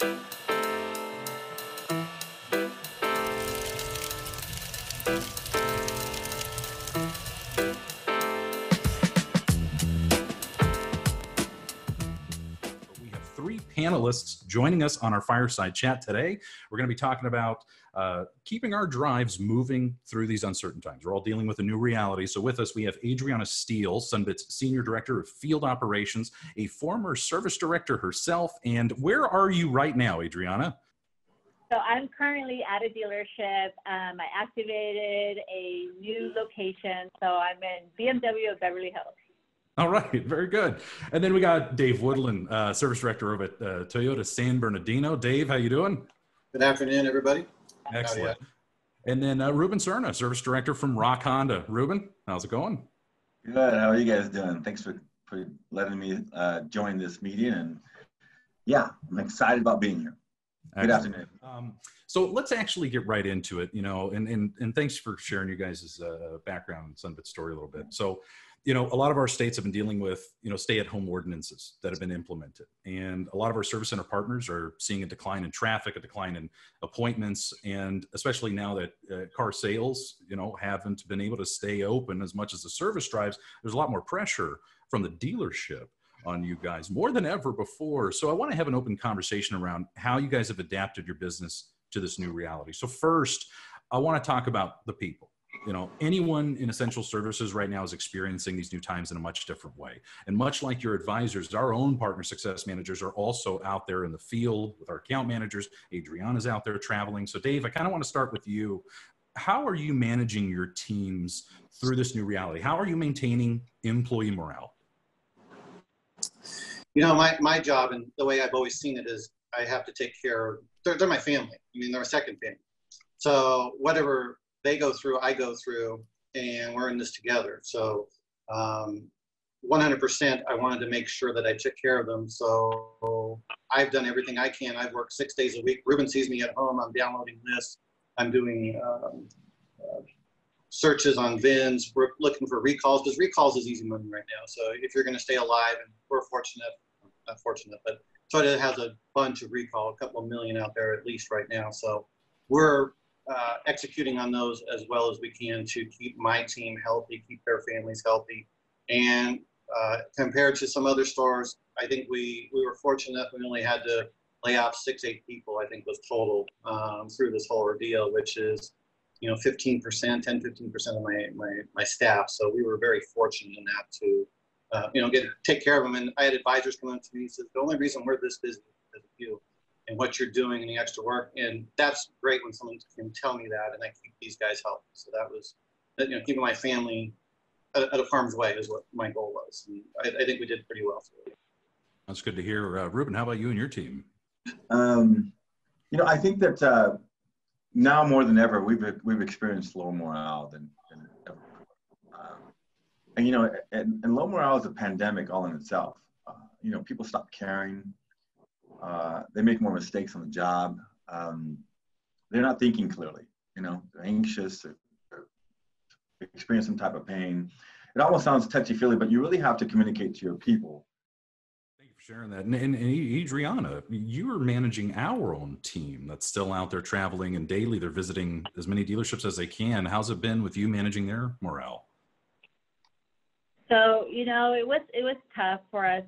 Thank you. Panelists joining us on our fireside chat today. We're going to be talking about uh, keeping our drives moving through these uncertain times. We're all dealing with a new reality. So, with us, we have Adriana Steel, Sunbit's Senior Director of Field Operations, a former service director herself. And where are you right now, Adriana? So I'm currently at a dealership. Um, I activated a new location. So I'm in BMW Beverly Hills. All right, very good. And then we got Dave Woodland, uh, service director over at uh, Toyota San Bernardino. Dave, how you doing? Good afternoon, everybody. Excellent. And then uh, Ruben Serna, service director from Rock Honda. Ruben, how's it going? Good. How are you guys doing? Thanks for, for letting me uh, join this meeting. And yeah, I'm excited about being here. Good afternoon. Um, so let's actually get right into it, you know, and, and, and thanks for sharing you guys' uh, background and Sunbit story a little bit. So you know, a lot of our states have been dealing with, you know, stay-at-home ordinances that have been implemented, and a lot of our service center partners are seeing a decline in traffic, a decline in appointments, and especially now that uh, car sales, you know, haven't been able to stay open as much as the service drives. There's a lot more pressure from the dealership on you guys more than ever before. So I want to have an open conversation around how you guys have adapted your business to this new reality. So first, I want to talk about the people you know anyone in essential services right now is experiencing these new times in a much different way. And much like your advisors our own partner success managers are also out there in the field with our account managers. Adriana's out there traveling. So dave i kind of want to start with you. How are you managing your teams through this new reality? How are you maintaining employee morale? You know my, my job and the way i've always seen it is i have to take care they're, they're my family. I mean they're a second family. So whatever they go through, I go through, and we're in this together. So um, 100%, I wanted to make sure that I took care of them. So I've done everything I can. I've worked six days a week. Ruben sees me at home. I'm downloading lists. I'm doing um, uh, searches on VINs. We're looking for recalls because recalls is easy money right now. So if you're going to stay alive, and we're fortunate, not fortunate, but Toyota has a bunch of recall, a couple of million out there at least right now. So we're uh, executing on those as well as we can to keep my team healthy, keep their families healthy. And uh, compared to some other stores, I think we, we were fortunate enough we only had to lay off six, eight people, I think was total um, through this whole ordeal, which is, you know, 15%, 10, 15% of my, my, my staff. So we were very fortunate in that to, uh, you know, get take care of them. And I had advisors come up to me and said, the only reason we're this busy is because of you and what you're doing and the extra work. And that's great when someone can tell me that and I keep these guys healthy. So that was, you know, keeping my family at, at a harm's way is what my goal was. And I, I think we did pretty well. That's good to hear. Uh, Ruben, how about you and your team? Um, you know, I think that uh, now more than ever, we've we've experienced low morale than, than ever. Um, and you know, and, and, low morale is a pandemic all in itself. Uh, you know, people stop caring. Uh, they make more mistakes on the job. Um, they're not thinking clearly. You know, they're anxious, they're, they're experience some type of pain. It almost sounds touchy feely, but you really have to communicate to your people. Thank you for sharing that. And, and, and Adriana, you are managing our own team that's still out there traveling and daily they're visiting as many dealerships as they can. How's it been with you managing their morale? So, you know, it was it was tough for us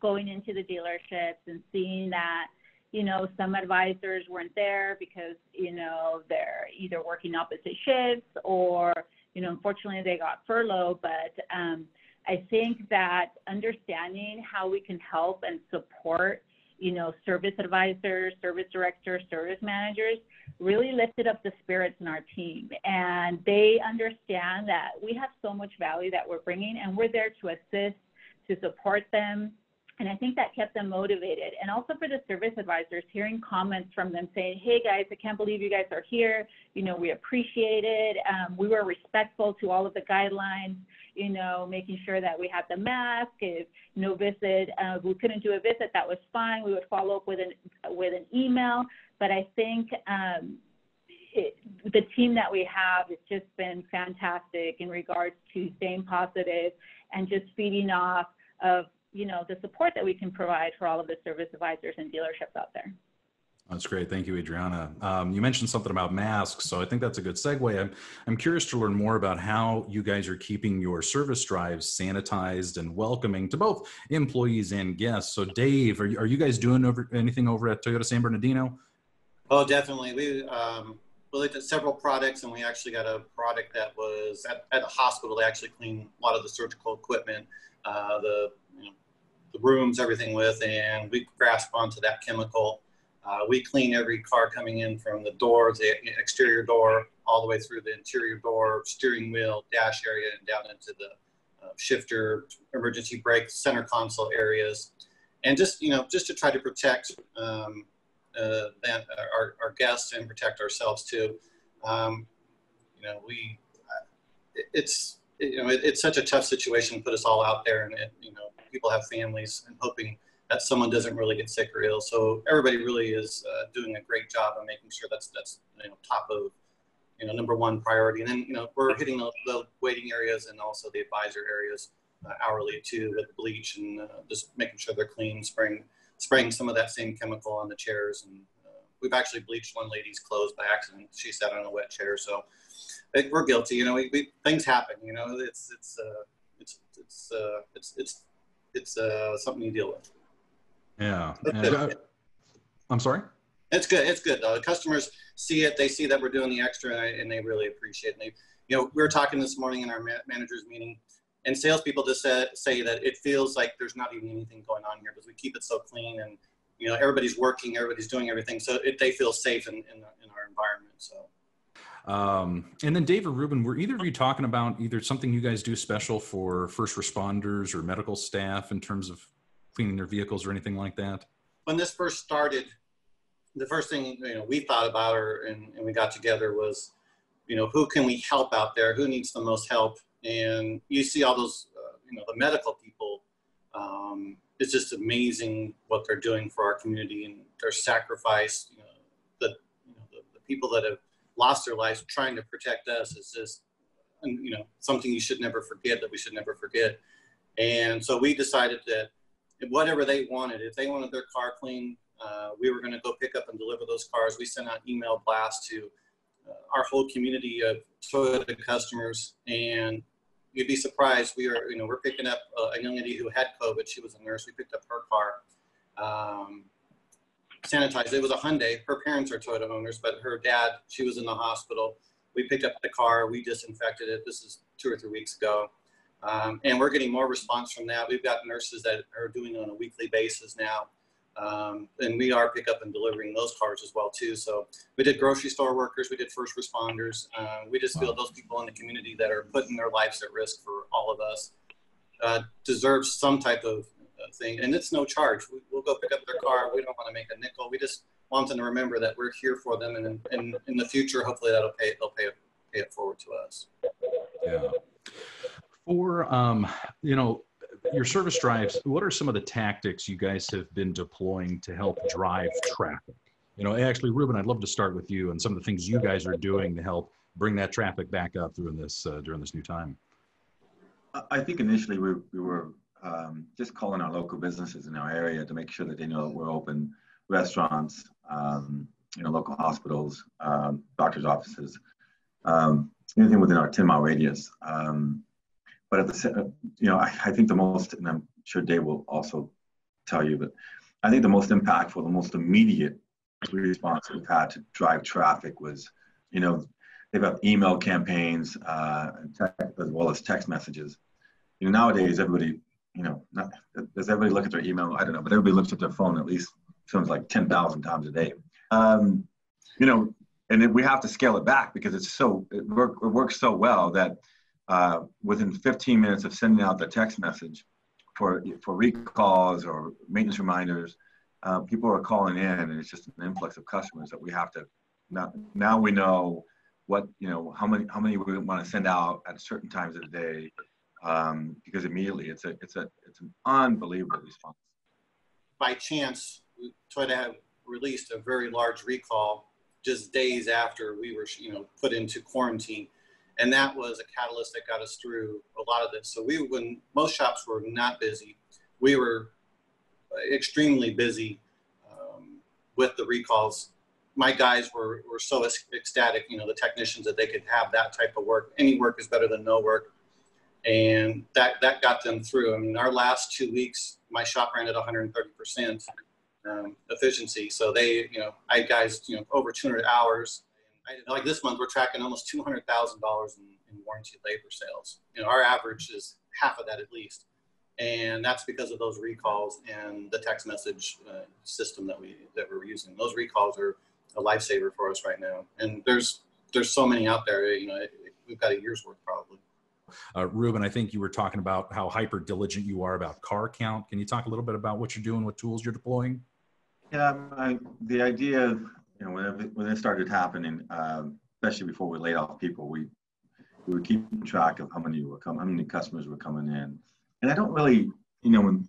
going into the dealerships and seeing that, you know, some advisors weren't there because, you know, they're either working opposite shifts or, you know, unfortunately they got furloughed. But um, I think that understanding how we can help and support, you know, service advisors, service directors, service managers really lifted up the spirits in our team. And they understand that we have so much value that we're bringing and we're there to assist, to support them, and I think that kept them motivated. And also for the service advisors, hearing comments from them saying, hey guys, I can't believe you guys are here. You know, we appreciate it. Um, we were respectful to all of the guidelines, you know, making sure that we had the mask. If no visit, uh, we couldn't do a visit, that was fine. We would follow up with an, with an email. But I think um, it, the team that we have has just been fantastic in regards to staying positive and just feeding off of you know, the support that we can provide for all of the service advisors and dealerships out there. That's great. Thank you, Adriana. Um, you mentioned something about masks, so I think that's a good segue. I'm, I'm curious to learn more about how you guys are keeping your service drives sanitized and welcoming to both employees and guests. So, Dave, are you, are you guys doing over, anything over at Toyota San Bernardino? Oh, definitely. We um, we looked at several products, and we actually got a product that was at, at a hospital. They actually clean a lot of the surgical equipment, uh, the you know, the rooms, everything with, and we grasp onto that chemical uh, we clean every car coming in from the door, the exterior door, all the way through the interior door, steering wheel, dash area, and down into the uh, shifter, emergency brake, center console areas, and just you know just to try to protect um, uh, them, our, our guests and protect ourselves too. Um, you know, we it's you know it, it's such a tough situation to put us all out there, and it, you know people have families and hoping that someone doesn't really get sick or ill. So everybody really is uh, doing a great job of making sure that's that's you know top of you know number one priority. And then you know we're hitting the, the waiting areas and also the advisor areas uh, hourly too with bleach and uh, just making sure they're clean, spraying spraying some of that same chemical on the chairs. And uh, we've actually bleached one lady's clothes by accident. She sat on a wet chair, so we're guilty. You know, we, we, things happen. You know, it's it's uh, it's it's uh, it's it's it's uh, something you deal with. Yeah. And, I'm sorry? It's good. It's good. The customers see it. They see that we're doing the extra and they really appreciate it. And they, you know, we were talking this morning in our ma- managers meeting and salespeople just say, say that it feels like there's not even anything going on here because we keep it so clean and, you know, everybody's working, everybody's doing everything. So it, they feel safe in, in, in our environment. So. Um, and then Dave or Ruben, were either of you talking about either something you guys do special for first responders or medical staff in terms of cleaning their vehicles or anything like that? When this first started, the first thing you know we thought about or and, and we got together was, you know, who can we help out there? Who needs the most help? And you see all those, uh, you know, the medical people. Um, it's just amazing what they're doing for our community and their sacrifice. You know, the, you know, the, the people that have lost their lives trying to protect us is just, you know, something you should never forget. That we should never forget. And so we decided that whatever they wanted. If they wanted their car clean, uh, we were going to go pick up and deliver those cars. We sent out email blasts to uh, our whole community of Toyota customers, and you'd be surprised. We are, you know, we're picking up a young lady who had COVID. She was a nurse. We picked up her car, um, sanitized. It was a Hyundai. Her parents are Toyota owners, but her dad, she was in the hospital. We picked up the car. We disinfected it. This is two or three weeks ago. Um, and we're getting more response from that. We've got nurses that are doing it on a weekly basis now. Um, and we are pickup and delivering those cars as well too. So we did grocery store workers, we did first responders. Uh, we just feel those people in the community that are putting their lives at risk for all of us uh, deserve some type of thing. And it's no charge. We, will go pick up their car. We don't want to make a nickel. We just want them to remember that we're here for them. And in, in the future, hopefully that'll pay, they'll pay it, pay it forward to us. Yeah for um, you know your service drives what are some of the tactics you guys have been deploying to help drive traffic you know actually ruben i'd love to start with you and some of the things you guys are doing to help bring that traffic back up during this uh, during this new time i think initially we, we were um, just calling our local businesses in our area to make sure that they know that we're open restaurants um, you know local hospitals um, doctors offices um, anything within our 10 mile radius. Um, but at the you know I, I, think the most and i'm sure dave will also tell you but i think the most impactful the most immediate response we've had to drive traffic was you know they've got email campaigns uh, as well as text messages. You know nowadays everybody you know not, does everybody look at their email? I don't know but everybody looks at their phone at least feels like 10,000 times a day. Um, you know and we have to scale it back because it's so it, work, it works so well that uh, within 15 minutes of sending out the text message for, for recalls or maintenance reminders, uh, people are calling in and it's just an influx of customers that we have to, now, now we know what, you know, how many, how many we want to send out at certain times of the day um, because immediately it's a, it's a, it's an unbelievable response. By chance, Toyota released a very large recall just days after we were, you know, put into quarantine and that was a catalyst that got us through a lot of this. So we, when most shops were not busy, we were extremely busy, um, with the recalls, my guys were, were so ecstatic, you know, the technicians that they could have that type of work. Any work is better than no work. And that, that got them through. I mean, our last two weeks, my shop ran at 130% um, efficiency. So they, you know, I had guys, you know, over 200 hours. I, like this month, we're tracking almost $200,000 in, in warranty labor sales. You know, our average is half of that at least and that's because of those recalls and the text message uh, system that we that we're using. Those recalls are a lifesaver for us right now, and there's there's so many out there. You know, we've got a year's worth probably. Uh, Ruben, I think you were talking about how hyper diligent you are about car count. Can you talk a little bit about what you're doing, what tools you're deploying? Yeah, the idea, you know, when it, when it started happening, um, especially before we laid off people, we we were keeping track of how many were coming, how many customers were coming in, and I don't really, you know, when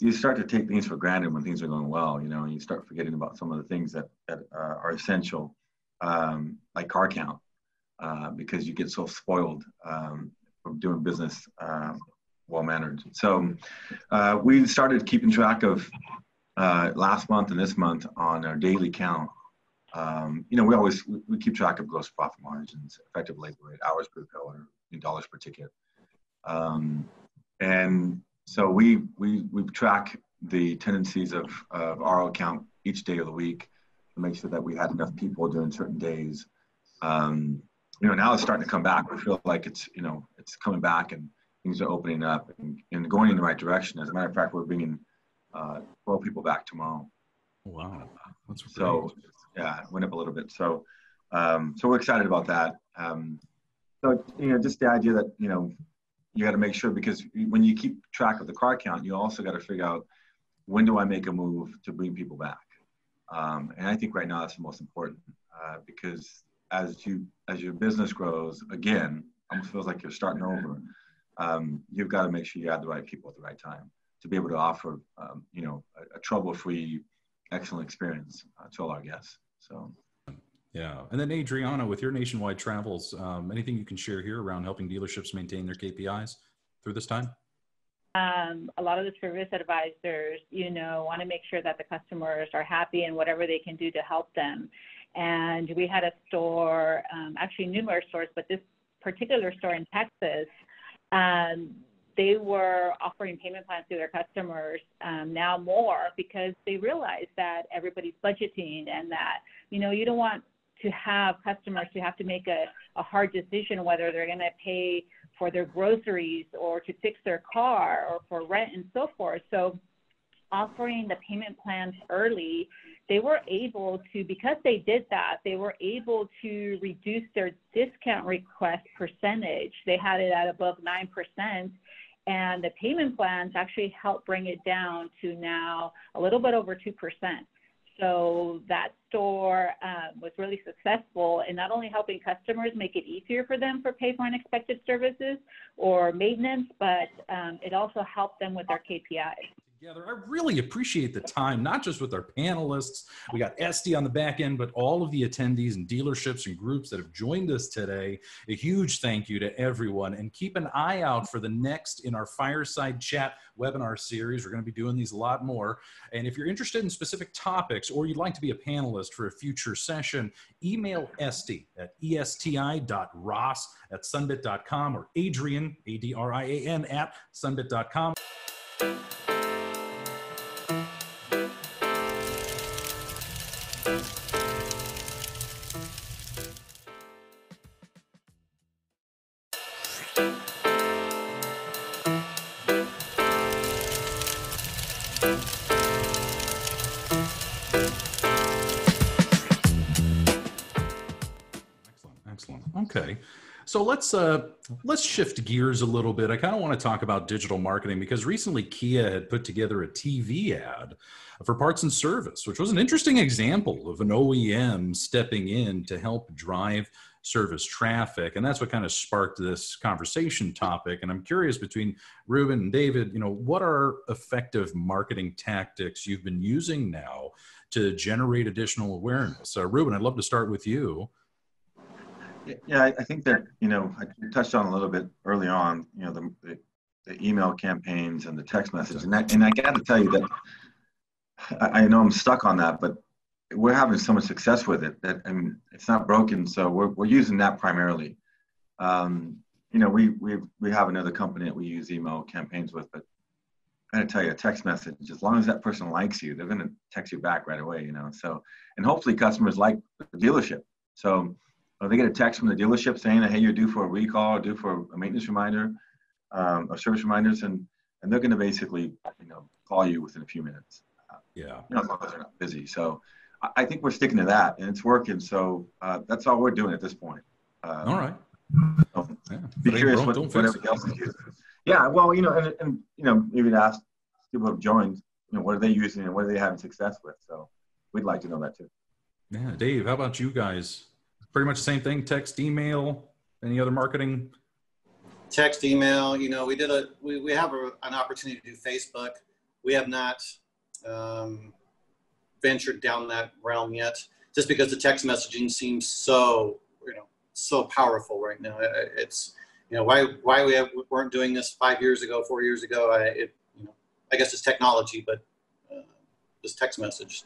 you start to take things for granted when things are going well, you know, and you start forgetting about some of the things that, that uh, are essential, um, like car count, uh, because you get so spoiled um, from doing business um, well mannered. So uh, we started keeping track of uh, last month and this month on our daily count. Um, you know, we always we, keep track of gross profit margins, effective labor rate, hours per pillar, dollars per ticket. Um, and so we we we track the tendencies of, of our account each day of the week to make sure that we had enough people during certain days. Um, you know, now it's starting to come back. We feel like it's you know it's coming back and things are opening up and, and going in the right direction. As a matter of fact, we're bringing uh, 12 people back tomorrow. Wow, that's great. so yeah, went up a little bit. So um, so we're excited about that. Um, so you know, just the idea that you know you got to make sure because when you keep track of the car count, you also got to figure out when do I make a move to bring people back. Um, and I think right now that's the most important uh, because as you as your business grows, again, almost feels like you're starting over. Um, you've got to make sure you have the right people at the right time to be able to offer, um, you know, a, a trouble-free, excellent experience uh, to all our guests. So. Yeah. And then Adriana, with your nationwide travels, um, anything you can share here around helping dealerships maintain their KPIs through this time? Um, a lot of the service advisors, you know, want to make sure that the customers are happy and whatever they can do to help them. And we had a store, um, actually numerous stores, but this particular store in Texas, um, they were offering payment plans to their customers um, now more because they realized that everybody's budgeting and that you know you don't want to have customers to have to make a, a hard decision whether they're going to pay for their groceries or to fix their car or for rent and so forth. So offering the payment plans early, they were able to, because they did that, they were able to reduce their discount request percentage. They had it at above 9%. And the payment plans actually helped bring it down to now a little bit over 2%. So that store um, was really successful in not only helping customers make it easier for them for pay for unexpected services or maintenance, but um, it also helped them with their KPIs together. I really appreciate the time, not just with our panelists. We got Esty on the back end, but all of the attendees and dealerships and groups that have joined us today. A huge thank you to everyone. And keep an eye out for the next in our fireside chat webinar series. We're going to be doing these a lot more. And if you're interested in specific topics or you'd like to be a panelist for a future session, email Esty at esti.ross at sunbit.com or Adrian, A D R I A N, at sunbit.com. let's uh, let's shift gears a little bit. I kind of want to talk about digital marketing because recently Kia had put together a TV ad for parts and service, which was an interesting example of an OEM stepping in to help drive service traffic, and that's what kind of sparked this conversation topic. And I'm curious between Ruben and David, you know, what are effective marketing tactics you've been using now to generate additional awareness? Uh, Ruben, I'd love to start with you. Yeah, I think that you know I touched on a little bit early on. You know the, the, the email campaigns and the text message, and that, and I got to tell you that I, I know I'm stuck on that, but we're having so much success with it that I mean, it's not broken. So we're, we're using that primarily. Um, you know, we, we, we have another company that we use email campaigns with, but I gotta tell you, a text message, as long as that person likes you, they're gonna text you back right away, you know? So, and hopefully customers like the dealership. So they get a text from the dealership saying that, hey, you're due for a recall, due for a maintenance reminder, um, or service reminders, and, and they're gonna basically, you know, call you within a few minutes. Yeah. You know, as long as they're not busy. So I, I think we're sticking to that and it's working. So uh, that's all we're doing at this point. Um, All right. so Yeah. be curious what, what else is using. Yeah, well, you know, and, and you know, even ask people who have joined, you know, what are they using and what are they having success with? So we'd like to know that too. Yeah. Dave, how about you guys? Pretty much the same thing. Text, email, any other marketing? text, email. You know, we did a we, we have a, an opportunity to do Facebook. We have not um, ventured down that realm yet, just because the text messaging seems so you know so powerful right now. It's you know why why we have, weren't doing this five years ago, four years ago. I it you know I guess it's technology, but uh, this text message.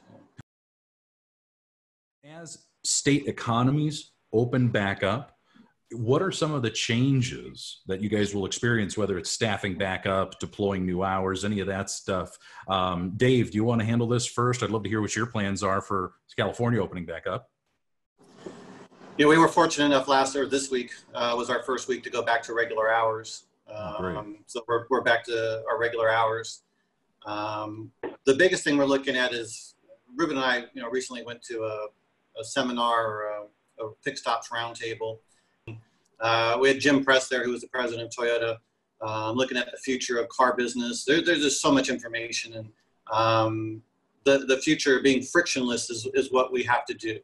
As state economies open back up, what are some of the changes that you guys will experience, whether it's staffing back up, deploying new hours, any of that stuff? Um, Dave, do you want to handle this first? I'd love to hear what your plans are for California opening back up. You know, we were fortunate enough last or this week uh, was our first week to go back to regular hours. Oh. Um, so we're, we're back to our regular hours. Um, the biggest thing we're looking at is Ruben and I, you know, recently went to a, a seminar or a, a Fixed Ops roundtable. Uh, we had Jim Press there, who was the president of Toyota, um, looking at the future of car business. There, there's just so much information, and um, the the future being frictionless is, is what we have to do.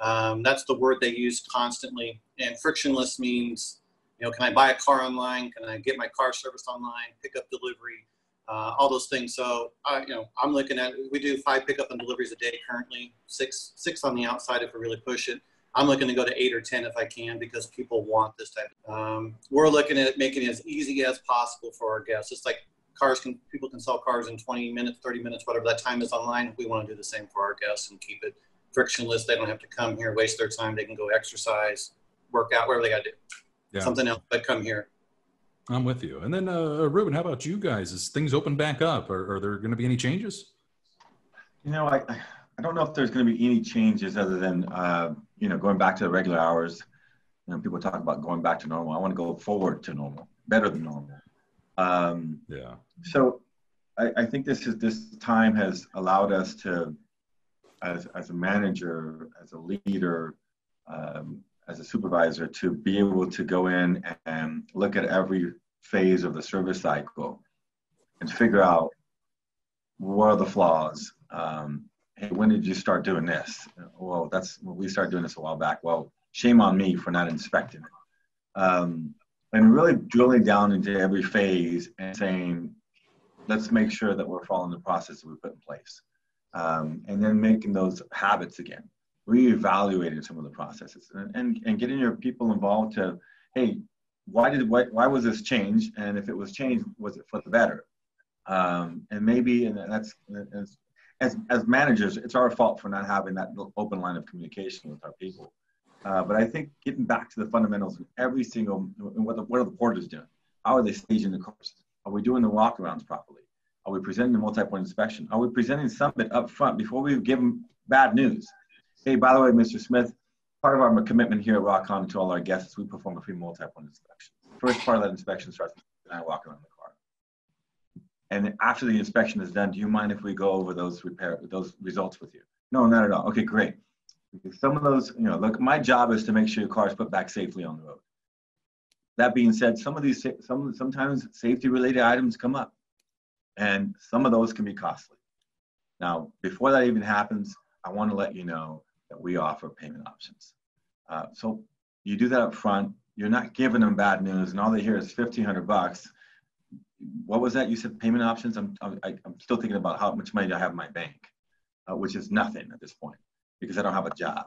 Um, that's the word they use constantly. And frictionless means, you know, can I buy a car online? Can I get my car serviced online? Pick up delivery, uh, all those things. So, uh, you know, I'm looking at we do five pickup and deliveries a day currently, six six on the outside if we really push it. I'm looking to go to eight or ten if I can because people want this type. Um, we're looking at making it as easy as possible for our guests. It's like cars can people can sell cars in 20 minutes, 30 minutes, whatever that time is online. We want to do the same for our guests and keep it frictionless. They don't have to come here, waste their time. They can go exercise, work out, whatever they got to do. Yeah. Something else, but come here. I'm with you. And then, uh, Ruben, how about you guys? Is things open back up, are, are there going to be any changes? You know, I, I- I don't know if there's going to be any changes other than, uh, you know, going back to the regular hours. You know, people talk about going back to normal. I want to go forward to normal, better than normal. Um, Yeah. so I, I think this is this time has allowed us to, as as a manager, as a leader, um, as a supervisor, to be able to go in and look at every phase of the service cycle and figure out where are the flaws. Um, hey, when did you start doing this? Well, that's well, we started doing this a while back. Well, shame on me for not inspecting it. Um, and really drilling down into every phase and saying, let's make sure that we're following the process that we put in place. Um, and then making those habits again, reevaluating some of the processes and, and, and getting your people involved to, hey, why did why, why was this changed? And if it was changed, was it for the better? Um, and maybe, and that's, as, as, as managers, it's our fault for not having that open line of communication with our people. Uh, but I think getting back to the fundamentals of every single, what, the, what are the porters doing? How are they staging the cars? Are we doing the walkarounds properly? Are we presenting the multi-point inspection? Are we presenting something up front before we give them bad news? Hey, by the way, Mr. Smith, part of our commitment here at Rock Honda to all our guests is we perform a free multi-point inspection. First part of that inspection starts with I walk around the car. And after the inspection is done, do you mind if we go over those repair those results with you? No, not at all. Okay, great. Some of those, you know, look, my job is to make sure your car is put back safely on the road. That being said, some of these, some sometimes safety-related items come up, and some of those can be costly. Now, before that even happens, I want to let you know we offer payment options. Uh, so you do that up front. You're not giving them bad news, and all they hear is 1,500 bucks. What was that? You said payment options. I'm I'm, I'm still thinking about how much money I have in my bank, uh, which is nothing at this point because I don't have a job.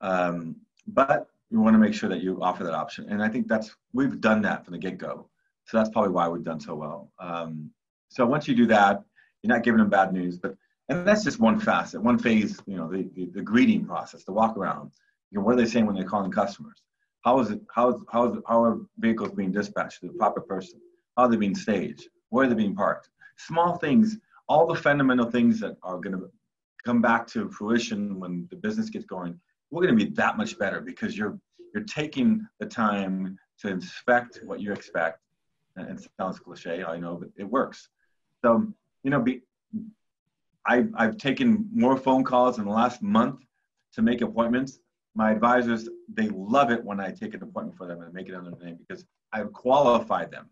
Um, but you want to make sure that you offer that option. And I think that's, we've done that from the get go. So that's probably why we've done so well. Um, so once you do that, you're not giving them bad news, but and that's just one facet, one phase. You know, the, the, the greeting process, the walk around. You know, what are they saying when they're calling customers? How is it? How is how is how are vehicles being dispatched to the proper person? How are they being staged? Where are they being parked? Small things, all the fundamental things that are going to come back to fruition when the business gets going. We're going to be that much better because you're you're taking the time to inspect what you expect. And it sounds cliche, I know, but it works. So you know, be, I've, I've taken more phone calls in the last month to make appointments. My advisors, they love it when I take an appointment for them and make it under their name because I've qualified them.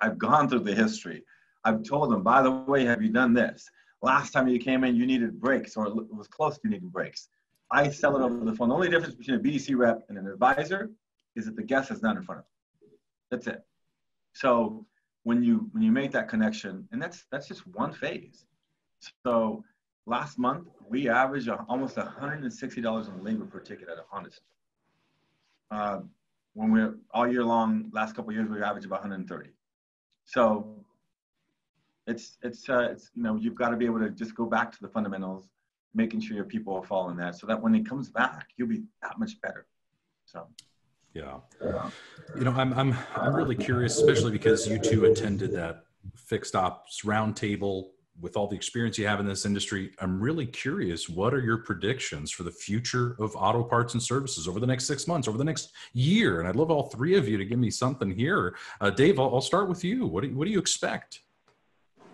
I've gone through the history. I've told them, by the way, have you done this? Last time you came in, you needed breaks or it was close to needing breaks. I sell it over the phone. The only difference between a BDC rep and an advisor is that the guest is not in front of them. That's it. So when you when you make that connection, and that's that's just one phase. So last month we averaged almost $160 in labor per ticket at a Honda. Uh, when we're all year long, last couple years we averaged about 130. So it's it's uh, it's you know you've got to be able to just go back to the fundamentals, making sure your people are following that, so that when it comes back, you'll be that much better. So. Yeah. You know, I'm I'm I'm really curious, especially because you two attended that fixed ops roundtable with all the experience you have in this industry, I'm really curious what are your predictions for the future of auto parts and services over the next six months, over the next year? And I'd love all three of you to give me something here. Uh, Dave, I'll, I'll, start with you. What do you, what do you expect?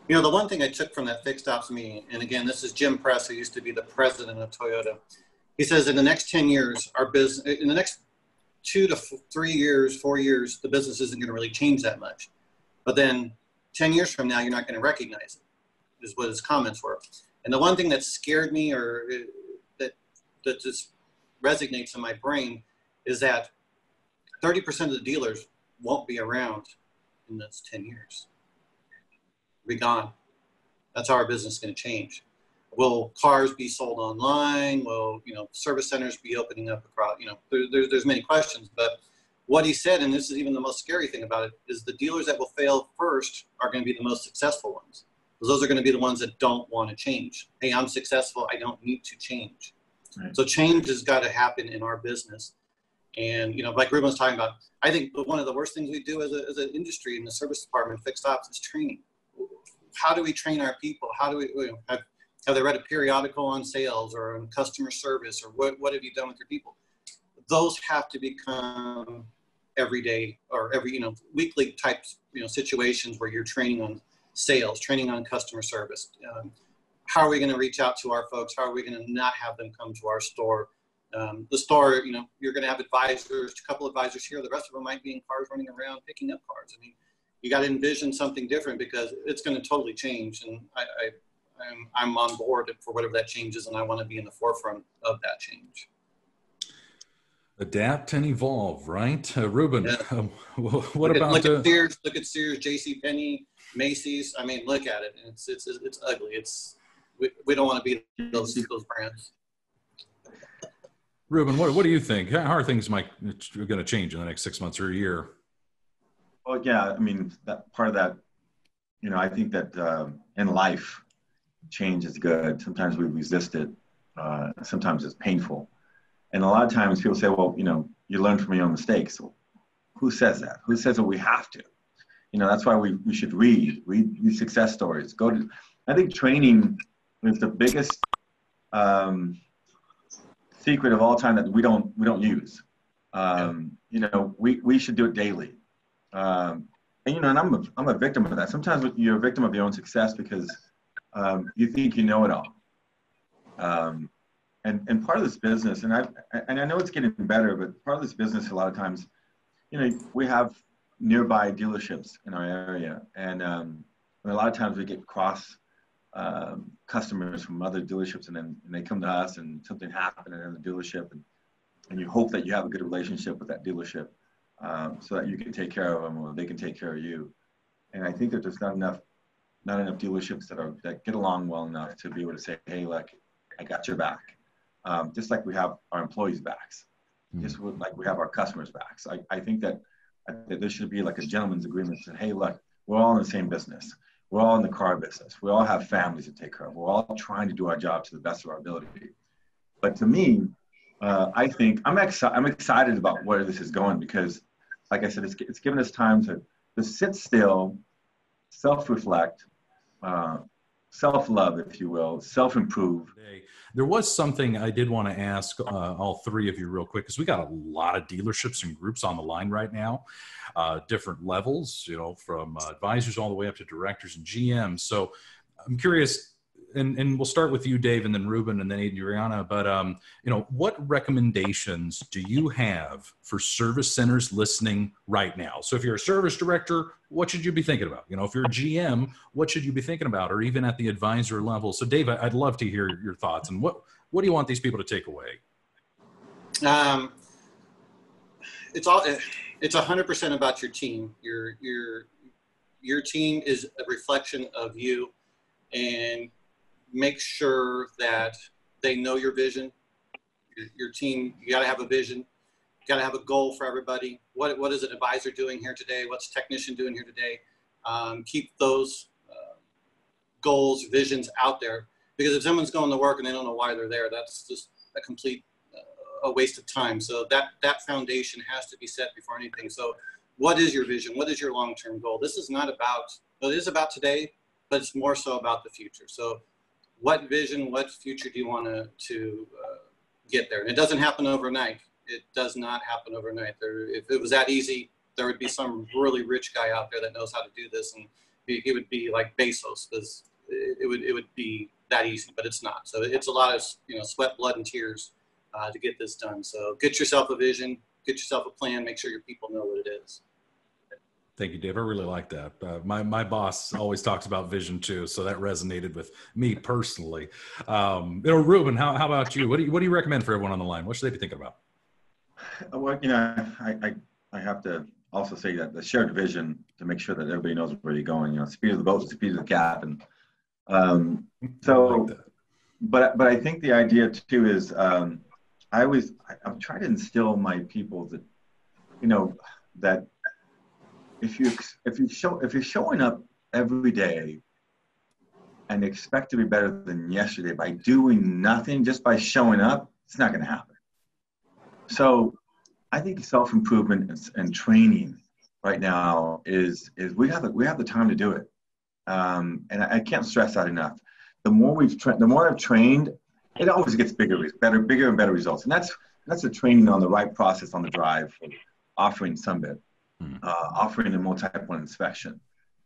You know, the one thing I took from that fixed ops meeting, and again, this is Jim Press, who used to be the president of Toyota. He says in the next 10 years, our business, in the next two to three years, four years, the business isn't going to really change that much. But then 10 years from now, you're not going to recognize it is what his comments were. And the one thing that scared me or uh, that that just resonates in my brain is that 30% of the dealers won't be around in those 10 years. Be gone. That's how our business is going to change. Will cars be sold online? Will you know service centers be opening up across? You know, there, there, there's many questions, but what he said, and this is even the most scary thing about it, is the dealers that will fail first are going to be the most successful ones those are going to be the ones that don't want to change. Hey, I'm successful. I don't need to change. Right. So change has got to happen in our business. And, you know, like Ruben was talking about, I think one of the worst things we do as, a, as an industry in the service department, fixed ops, is training. How do we train our people? How do we, you know, have, have they read a periodical on sales or on customer service or what, what have you done with your people? Those have to become everyday or every, you know, weekly types, you know, situations where you're training on sales, training on customer service. Um, how are we going to reach out to our folks? How are we going to not have them come to our store? Um, the store, you know, you're going to have advisors, a couple advisors here. The rest of them might be in cars running around picking up cars. I mean, you got to envision something different because it's going to totally change. And I, I, I'm, I'm on board for whatever that change is, and I want to be in the forefront of that change adapt and evolve right uh, ruben yeah. uh, what look about at, look uh, at sears look at sears jc penney Macy's. I mean, look at it. It's it's it's ugly. It's we, we don't want to be those those brands. Ruben, what what do you think? How are things might going to change in the next six months or a year? Well, yeah, I mean that part of that. You know, I think that uh, in life, change is good. Sometimes we resist it. Uh, sometimes it's painful, and a lot of times people say, "Well, you know, you learn from your own mistakes." Well, who says that? Who says that we have to? You know that's why we, we should read read these success stories. Go to i think training is the biggest um, secret of all time that we don't we don't use. Um, you know we, we should do it daily. Um, and you know and I'm a, I'm a victim of that. Sometimes you're a victim of your own success because um, you think you know it all. Um, and and part of this business and i and i know it's getting better but part of this business a lot of times you know we have nearby dealerships in our area, and um, a lot of times we get cross um, customers from other dealerships, and then and they come to us, and something happened in the dealership, and and you hope that you have a good relationship with that dealership, um, so that you can take care of them or they can take care of you. And I think that there's not enough not enough dealerships that are that get along well enough to be able to say, hey, look, I got your back, um, just like we have our employees' backs, mm-hmm. just like we have our customers' backs. I, I think that there should be like a gentleman's agreement that, hey, look, we're all in the same business. we're all in the car business. We all have families to take care of. We're all trying to do our job to the best of our ability. But to me, uh, I think I'm, exci- I'm excited about where this is going because, like I said, it's, it's given us time to, to sit still, self reflect, uh, self love, if you will, self improve. There was something I did want to ask uh, all three of you real quick because we got a lot of dealerships and groups on the line right now, uh, different levels, you know, from uh, advisors all the way up to directors and GMs. So I'm curious, and, and we'll start with you, Dave, and then Ruben, and then Adriana. But um, you know, what recommendations do you have for service centers listening right now? So, if you're a service director, what should you be thinking about? You know, if you're a GM, what should you be thinking about, or even at the advisor level? So, Dave, I'd love to hear your thoughts and what what do you want these people to take away? Um, it's all it's hundred percent about your team. Your your your team is a reflection of you, and make sure that they know your vision. Your, your team, you got to have a vision. You got to have a goal for everybody. What, what is an advisor doing here today? What's a technician doing here today? Um, keep those uh, goals, visions out there. Because if someone's going to work and they don't know why they're there, that's just a complete uh, a waste of time. So that that foundation has to be set before anything. So, what is your vision? What is your long-term goal? This is not about. Well, it is about today, but it's more so about the future. So what vision, what future do you want to, to uh, get there? And it doesn't happen overnight. It does not happen overnight. There, if it was that easy, there would be some really rich guy out there that knows how to do this, and it would be like Bezos, because it would it would be that easy, but it's not. So it's a lot of you know sweat, blood, and tears uh, to get this done. So get yourself a vision, get yourself a plan, make sure your people know what it is. Thank you, Dave. I really like that. Uh, my my boss always talks about vision too, so that resonated with me personally. Um, you know, Ruben, how, how about you? What do you what do you recommend for everyone on the line? What should they be thinking about? Well, you know, I I, I have to also say that the shared vision to make sure that everybody knows where you're going. You know, speed of the boat, speed of the captain. Um, so, like but but I think the idea too is um, I always I, I'm trying to instill my people that you know that if you if you show if you're showing up every day and expect to be better than yesterday by doing nothing just by showing up it's not going to happen. So i think self-improvement and, and, training right now is is we have the, we have the time to do it. Um, and I, I, can't stress that enough. The more we've tra- the more i've trained it always gets bigger better bigger and better results. And that's that's the training on the right process on the drive offering Sunbit mm. uh, offering a multi-point inspection,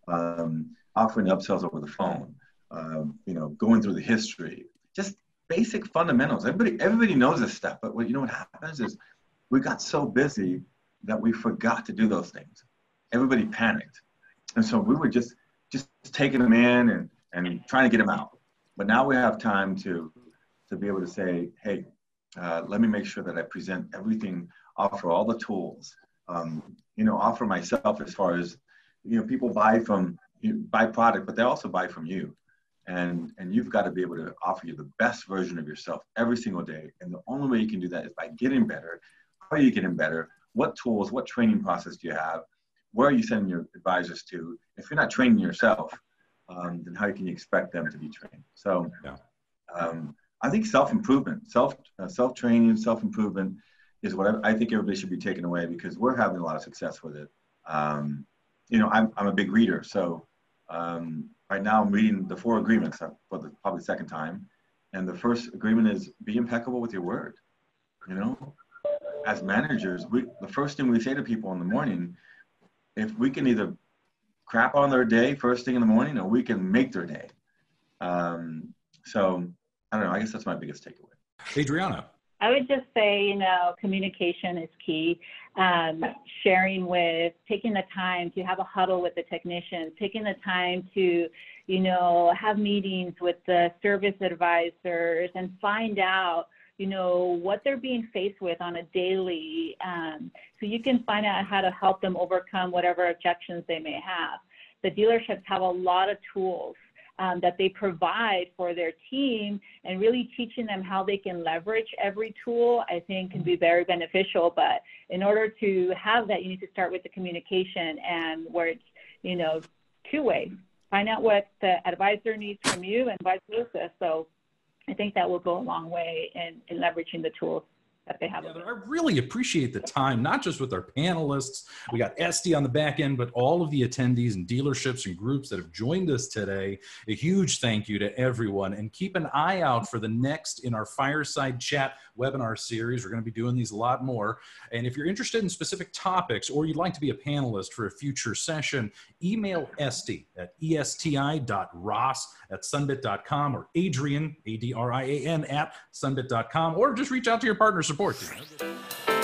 um, offering upsells over the phone, um, you know, going through the history, just basic fundamentals. Everybody, everybody knows this stuff, but what you know what happens is we got so busy that we forgot to do those things. Everybody panicked, and so we were just just taking them in and and trying to get them out. But now we have time to to be able to say, hey, uh, let me make sure that I present everything, offer all the tools, um, you know, offer myself as far as, you know, people buy from, you buy product, but they also buy from you. And, and you've got to be able to offer you the best version of yourself every single day. And the only way you can do that is by getting better. How are you getting better? What tools, what training process do you have? Where are you sending your advisors to? If you're not training yourself, um, then how can you expect them to be trained? So, yeah. um, I think self improvement, self uh, self training, self improvement is what I, think everybody should be taken away because we're having a lot of success with it. Um, you know, I'm, I'm a big reader. So um, right now I'm reading the four agreements for the probably second time. And the first agreement is be impeccable with your word. You know, as managers, we, the first thing we say to people in the morning, if we can either crap on their day first thing in the morning or we can make their day. Um, so I don't know. I guess that's my biggest takeaway. Adriana. I would just say, you know, communication is key. Um, sharing with, taking the time to have a huddle with the technicians, taking the time to, you know, have meetings with the service advisors and find out, you know, what they're being faced with on a daily, um, so you can find out how to help them overcome whatever objections they may have. The dealerships have a lot of tools um, that they provide for their team and really teaching them how they can leverage every tool, I think can be very beneficial. But in order to have that, you need to start with the communication and where it's, you know, two way. find out what the advisor needs from you and vice versa. So I think that will go a long way in, in leveraging the tools that they have. Yeah, I really appreciate the time, not just with our panelists. We got Esti on the back end, but all of the attendees and dealerships and groups that have joined us today. A huge thank you to everyone. And keep an eye out for the next in our Fireside Chat webinar series. We're going to be doing these a lot more. And if you're interested in specific topics or you'd like to be a panelist for a future session, email Esti at esti.ross at sunbit.com or Adrian, A D R I A N, at sunbit.com, or just reach out to your partner support team.